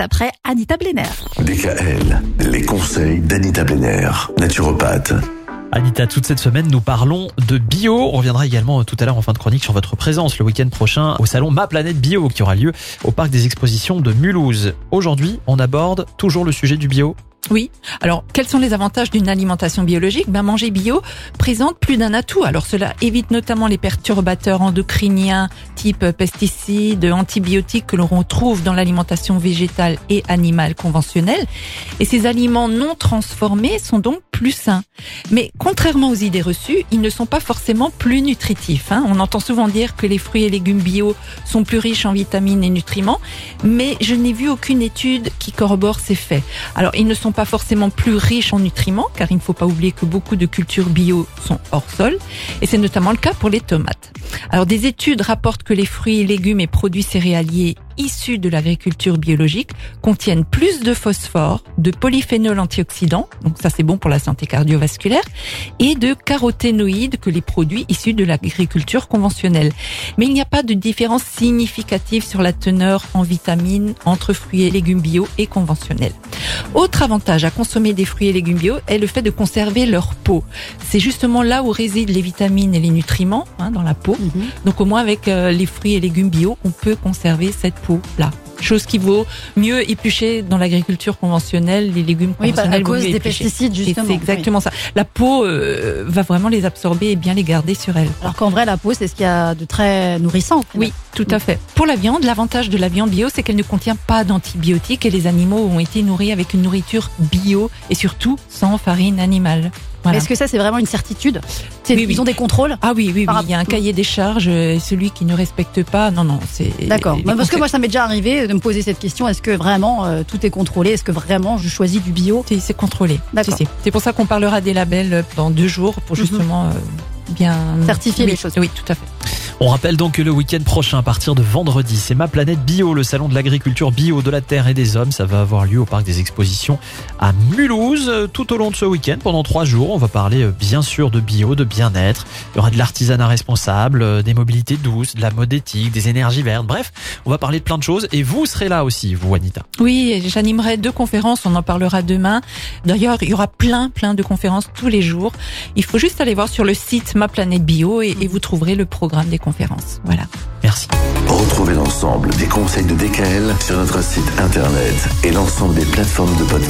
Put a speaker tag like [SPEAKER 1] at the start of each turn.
[SPEAKER 1] après Anita Blenner.
[SPEAKER 2] DKL, les conseils d'Anita Blenner, naturopathe.
[SPEAKER 3] Anita, toute cette semaine, nous parlons de bio. On reviendra également tout à l'heure en fin de chronique sur votre présence le week-end prochain au salon Ma Planète Bio qui aura lieu au parc des expositions de Mulhouse. Aujourd'hui, on aborde toujours le sujet du bio.
[SPEAKER 4] Oui. Alors, quels sont les avantages d'une alimentation biologique? Ben, manger bio présente plus d'un atout. Alors, cela évite notamment les perturbateurs endocriniens type pesticides, antibiotiques que l'on retrouve dans l'alimentation végétale et animale conventionnelle. Et ces aliments non transformés sont donc plus sains. Mais contrairement aux idées reçues, ils ne sont pas forcément plus nutritifs. Hein. On entend souvent dire que les fruits et légumes bio sont plus riches en vitamines et nutriments, mais je n'ai vu aucune étude qui corrobore ces faits. Alors, ils ne sont pas forcément plus riches en nutriments, car il ne faut pas oublier que beaucoup de cultures bio sont hors sol, et c'est notamment le cas pour les tomates. Alors des études rapportent que les fruits, légumes et produits céréaliers issus de l'agriculture biologique contiennent plus de phosphore, de polyphénol antioxydants, donc ça c'est bon pour la santé cardiovasculaire, et de caroténoïdes que les produits issus de l'agriculture conventionnelle. Mais il n'y a pas de différence significative sur la teneur en vitamines entre fruits et légumes bio et conventionnels. Autre avantage à consommer des fruits et légumes bio est le fait de conserver leur peau. C'est justement là où résident les vitamines et les nutriments hein, dans la peau. Mhm. Donc au moins avec euh, les fruits et légumes bio, on peut conserver cette peau-là. Chose qui vaut mieux éplucher dans l'agriculture conventionnelle, les légumes
[SPEAKER 1] oui,
[SPEAKER 4] conventionnels.
[SPEAKER 1] à cause des pesticides, justement.
[SPEAKER 4] C'est exactement ça. La peau euh, va vraiment les absorber et bien les garder sur elle.
[SPEAKER 1] Alors qu'en vrai, la peau, c'est ce qu'il y a de très nourrissant.
[SPEAKER 4] Oui, tout à fait. Pour la viande, l'avantage de la viande bio, c'est qu'elle ne contient pas d'antibiotiques et les animaux ont été nourris avec une nourriture bio et surtout sans farine animale.
[SPEAKER 1] Est-ce que ça, c'est vraiment une certitude Ils ont des contrôles
[SPEAKER 4] Ah oui, oui, oui. Il y a un cahier des charges. Et celui qui ne respecte pas, non, non, c'est.
[SPEAKER 1] D'accord. Bah, parce que moi, ça m'est déjà arrivé de me poser cette question. Est-ce que vraiment euh, tout est contrôlé? Est-ce que vraiment je choisis du bio?
[SPEAKER 4] C'est contrôlé. C'est pour ça qu'on parlera des labels dans deux jours pour mhm. justement euh, bien
[SPEAKER 1] certifier les choses.
[SPEAKER 4] Oui, tout à fait.
[SPEAKER 3] On rappelle donc que le week-end prochain, à partir de vendredi, c'est Ma Planète Bio, le salon de l'agriculture bio de la terre et des hommes. Ça va avoir lieu au parc des expositions à Mulhouse. Tout au long de ce week-end, pendant trois jours, on va parler euh, bien sûr de bio, de bien-être. Il y aura de l'artisanat responsable, euh, des mobilités douces, de la mode éthique, des énergies vertes. Bref, on va parler de plein de choses et vous serez là aussi, vous Anita.
[SPEAKER 4] Oui, j'animerai deux conférences, on en parlera demain. D'ailleurs, il y aura plein, plein de conférences tous les jours. Il faut juste aller voir sur le site Ma Planète Bio et, et vous trouverez le programme des conférences Voilà.
[SPEAKER 3] Merci.
[SPEAKER 2] Retrouvez l'ensemble des conseils de DKL sur notre site internet et l'ensemble des plateformes de podcast.